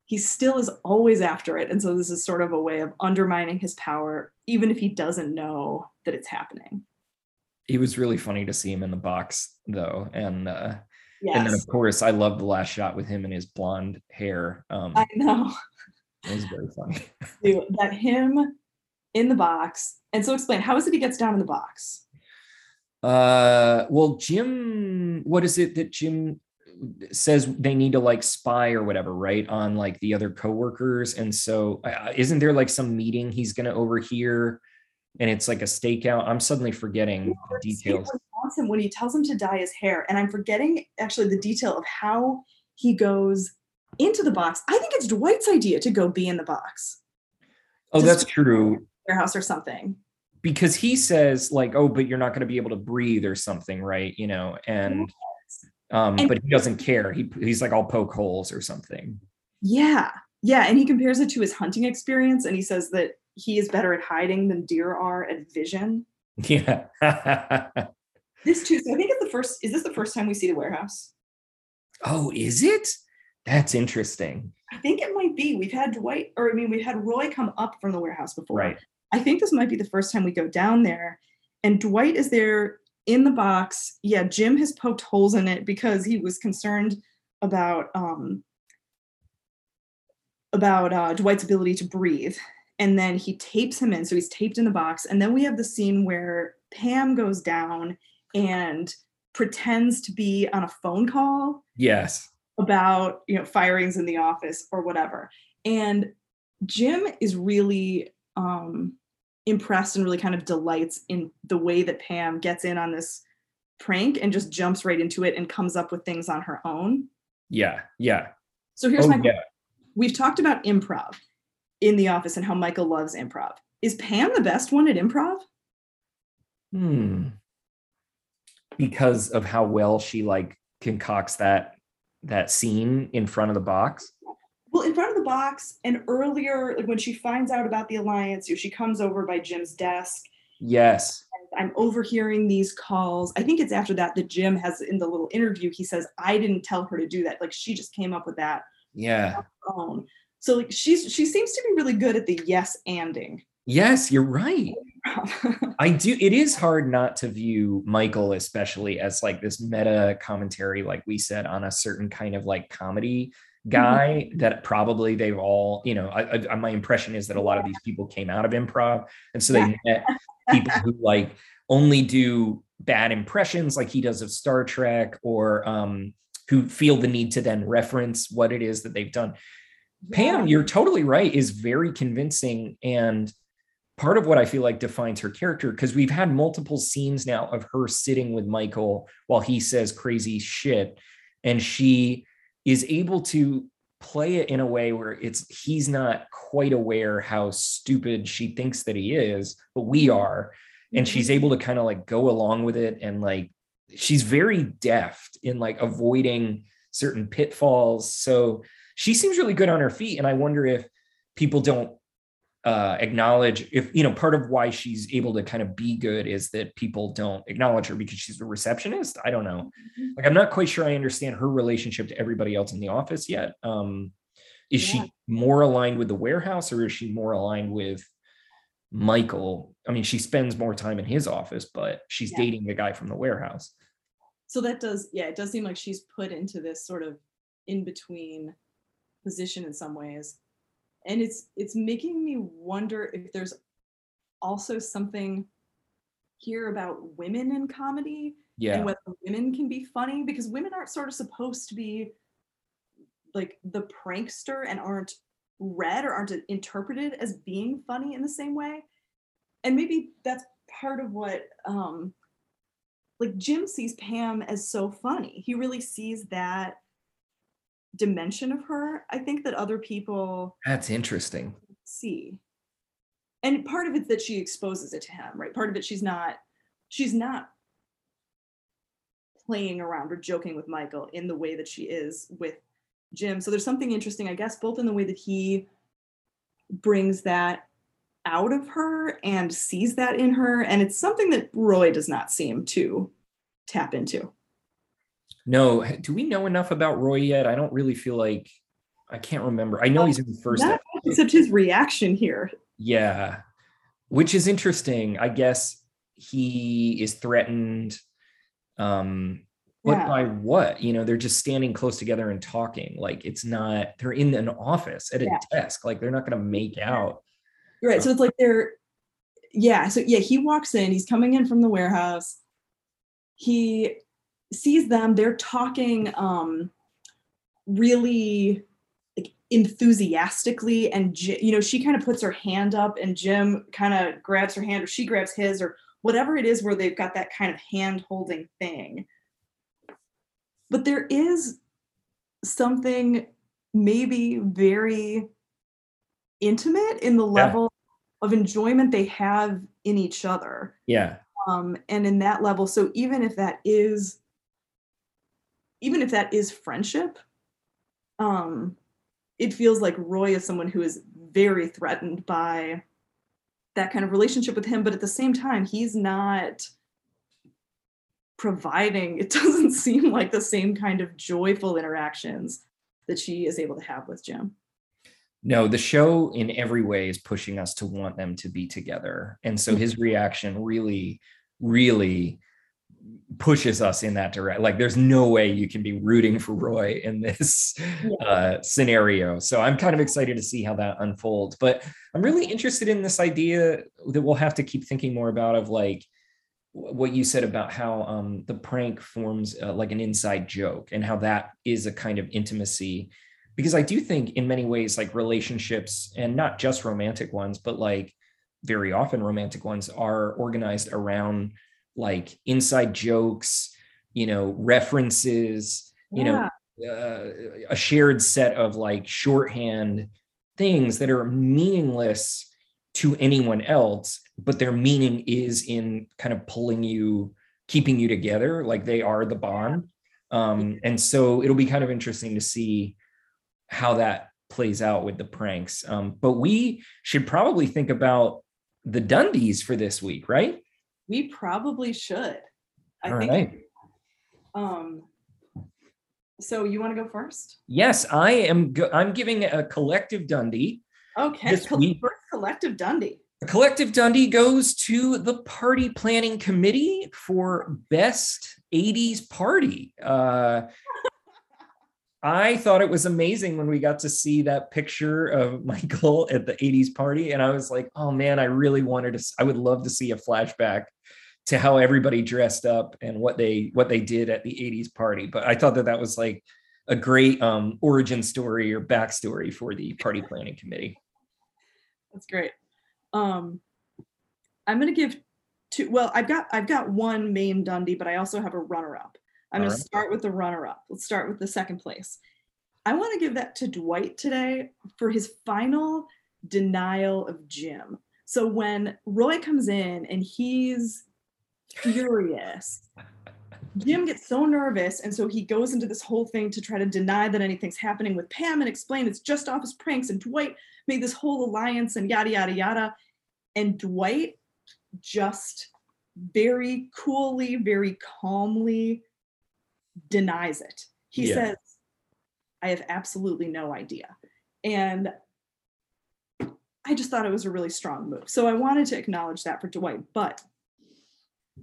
he still is always after it, and so this is sort of a way of undermining his power, even if he doesn't know that it's happening. it was really funny to see him in the box though and uh Yes, and then of course i love the last shot with him and his blonde hair um I know. it was very funny that him in the box. And so explain how is it he gets down in the box? Uh, well, Jim, what is it that Jim says they need to like spy or whatever, right? On like the other coworkers. And so uh, isn't there like some meeting he's going to overhear and it's like a stakeout? I'm suddenly forgetting the details. him when he tells him to dye his hair. And I'm forgetting actually the detail of how he goes into the box. I think it's Dwight's idea to go be in the box, Oh, that's true. warehouse or something. Because he says like, oh, but you're not going to be able to breathe or something, right? You know, and um, And- but he doesn't care. He he's like, I'll poke holes or something. Yeah. Yeah. And he compares it to his hunting experience and he says that he is better at hiding than deer are at vision. Yeah. This too. So I think it's the first, is this the first time we see the warehouse? oh, is it? That's interesting. I think it might be. We've had Dwight, or I mean, we've had Roy come up from the warehouse before. Right. I think this might be the first time we go down there. And Dwight is there in the box. Yeah, Jim has poked holes in it because he was concerned about um about uh, Dwight's ability to breathe. And then he tapes him in. So he's taped in the box. And then we have the scene where Pam goes down and pretends to be on a phone call Yes. about you know firings in the office or whatever and jim is really um impressed and really kind of delights in the way that pam gets in on this prank and just jumps right into it and comes up with things on her own Yeah. Yeah. so here's Oh, my yeah. we've talked about improv in the office and how michael loves improv is pam the best one at improv Hmm. Because of how well she like concocts that that scene in front of the box. Well in front of the box and earlier like when she finds out about the alliance she comes over by jim's desk Yes. I'm overhearing these calls. I think it's after that that Jim has in the little interview, he says, I didn't tell her to do that. Like she just came up with that Yeah. own. So like she's she seems to be really good at the yes anding. Yes, you're right. I do. It is hard not to view Michael, especially as like this meta commentary, like we said, on a certain kind of like comedy guy that probably they've all, you know, I, I, my impression is that a lot of these people came out of improv. And so they met people who like only do bad impressions, like he does of Star Trek, or um, who feel the need to then reference what it is that they've done. Pam, you're totally right, is very convincing. And part of what I feel like defines her character, because we've had multiple scenes now of her sitting with Michael while he says crazy shit. And she is able to play it in a way where it's he's not quite aware how stupid she thinks that he is, but we are. And she's mm-hmm. able to kind of like go along with it and like she's very deft in like avoiding certain pitfalls. So she seems really good on her feet. And I wonder if people don't uh, acknowledge if you know part of why she's able to kind of be good is that people don't acknowledge her because she's a receptionist i don't know Mhm. like i'm not quite sure i understand her relationship to everybody else in the office yet um is Yeah. she more aligned with the warehouse or is she more aligned with michael i mean she spends more time in his office but she's Yeah. dating the guy from the warehouse So that does, yeah, it does seem like she's put into this sort of in between position in some ways. And it's it's making me wonder if there's also something here about women in comedy yeah. and whether women can be funny because women aren't sort of supposed to be like the prankster and aren't read or aren't interpreted as being funny in the same way. And maybe that's part of what um like jim sees pam as so funny. He really sees that dimension of her i think that other people that's interesting see and part of it's that she exposes it to him, right? Part of it she's not she's not playing around or joking with Michael in the way that she is with Jim. So there's something interesting, I guess, both in the way that he brings that out of her and sees that in her. And it's something that Roy does not seem to tap into. No, do we know enough about Roy yet? I don't really feel like I can't remember. I know he's in the first except his reaction here. Yeah. Which is interesting. I guess he is threatened. Um, but Yeah. by what? You know, they're just standing close together and talking. Like it's not, they're in an office at a Yeah. desk. Like they're not going to make out. Right. So it's like they're, yeah. So yeah, he walks in, he's coming in from the warehouse. He sees them, they're talking um really like enthusiastically and you know she kind of puts her hand up and jim kind of grabs her hand or she grabs his or whatever it is where they've got that kind of hand holding thing. But there is something maybe very intimate in the level of enjoyment they have in each other. Yeah. um and in that level so even if that is even if that is friendship um it feels like roy is someone who is very threatened by that kind of relationship with him but at the same time he's not providing. It doesn't seem like the same kind of joyful interactions that she is able to have with jim. No, the show in every way is pushing us to want them to be together. And so his reaction really, really pushes us in that direction. Like there's no way you can be rooting for Roy in this uh, scenario. So I'm kind of excited to see how that unfolds. But I'm really interested in this idea that we'll have to keep thinking more about of like what you said about how um, the prank forms uh, like an inside joke and how that is a kind of intimacy because I do think in many ways, like relationships and not just romantic ones, but like very often romantic ones are organized around like inside jokes, you know, references, you know, uh, a shared set of like shorthand things that are meaningless to anyone else, but their meaning is in kind of pulling you, keeping you together, like they are the bond. Um, and so it'll be kind of interesting to see how that plays out with the pranks. Um, but we should probably think about the Dundies for this week, right? We probably should i All think right. um so you want to go first Yes, I am. Go- I'm giving a collective Dundie. Okay, This col- week- first collective Dundie. Collective Dundie goes to the party planning committee for best 80s party. Uh, I thought it was amazing when we got to see that picture of Michael at the 80s party. And I was like, oh man, I really wanted to, I would love to see a flashback to how everybody dressed up and what they what they did at the 80s party. But I thought that that was like a great um, origin story or backstory for the party planning committee. That's great. Um, I'm gonna give two. Well, I've got I've got one main Dundie, but I also have a runner-up. I'm All gonna right. start with the runner-up. Let's start with the second place. I want to give that to Dwight today for his final denial of Jim. So when Roy comes in and he's furious, Jim gets so nervous, and so he goes into this whole thing to try to deny that anything's happening with Pam and explain it's just office pranks. And Dwight made this whole alliance and yada yada yada. And Dwight just very coolly, very calmly denies it. He Yeah. says, I have absolutely no idea. And I just thought it was a really strong move. So I wanted to acknowledge that for Dwight. But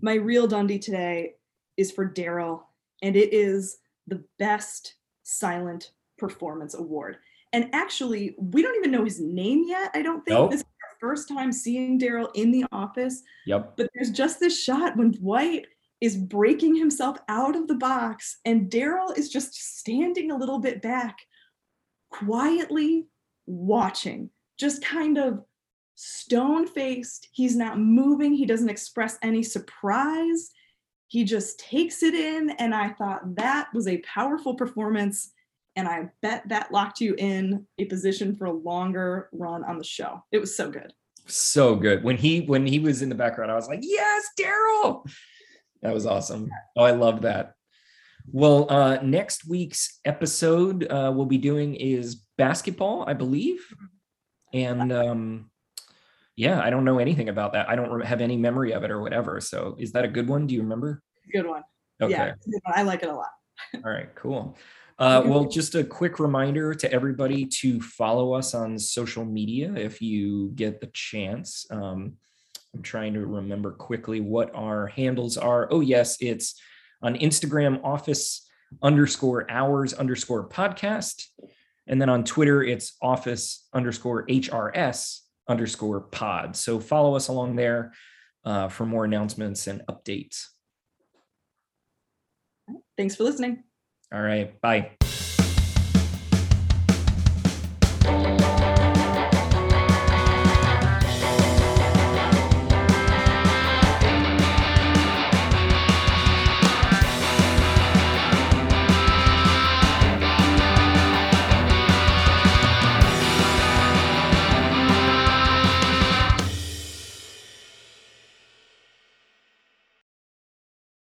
my real Dundie today is for Daryl, and it is the best silent performance award. And actually, we don't even know his name yet. I don't think Nope. this is our first time seeing Daryl in the office. Yep. But there's just this shot when Dwight is breaking himself out of the box, and Daryl is just standing a little bit back, quietly watching, just kind of stone faced. He's not moving, he doesn't express any surprise. He just takes it in. And I thought that was a powerful performance. And I bet that locked you in a position for a longer run on the show. It was so good. so good when he when he was in the background i was like yes daryl that was awesome oh i love that well uh next week's episode uh we'll be doing is basketball i believe and um yeah i don't know anything about that i don't have any memory of it or whatever so is that a good one do you remember Good one. okay Yeah. I like it a lot. all right, cool. Uh, well, just a quick reminder to everybody to follow us on social media if you get the chance. Um, I'm trying to remember quickly what our handles are. Oh, yes, it's on Instagram, office underscore hours underscore podcast. And then on Twitter, it's office underscore HRS underscore pod. So follow us along there uh, for more announcements and updates. Thanks for listening. All right, bye.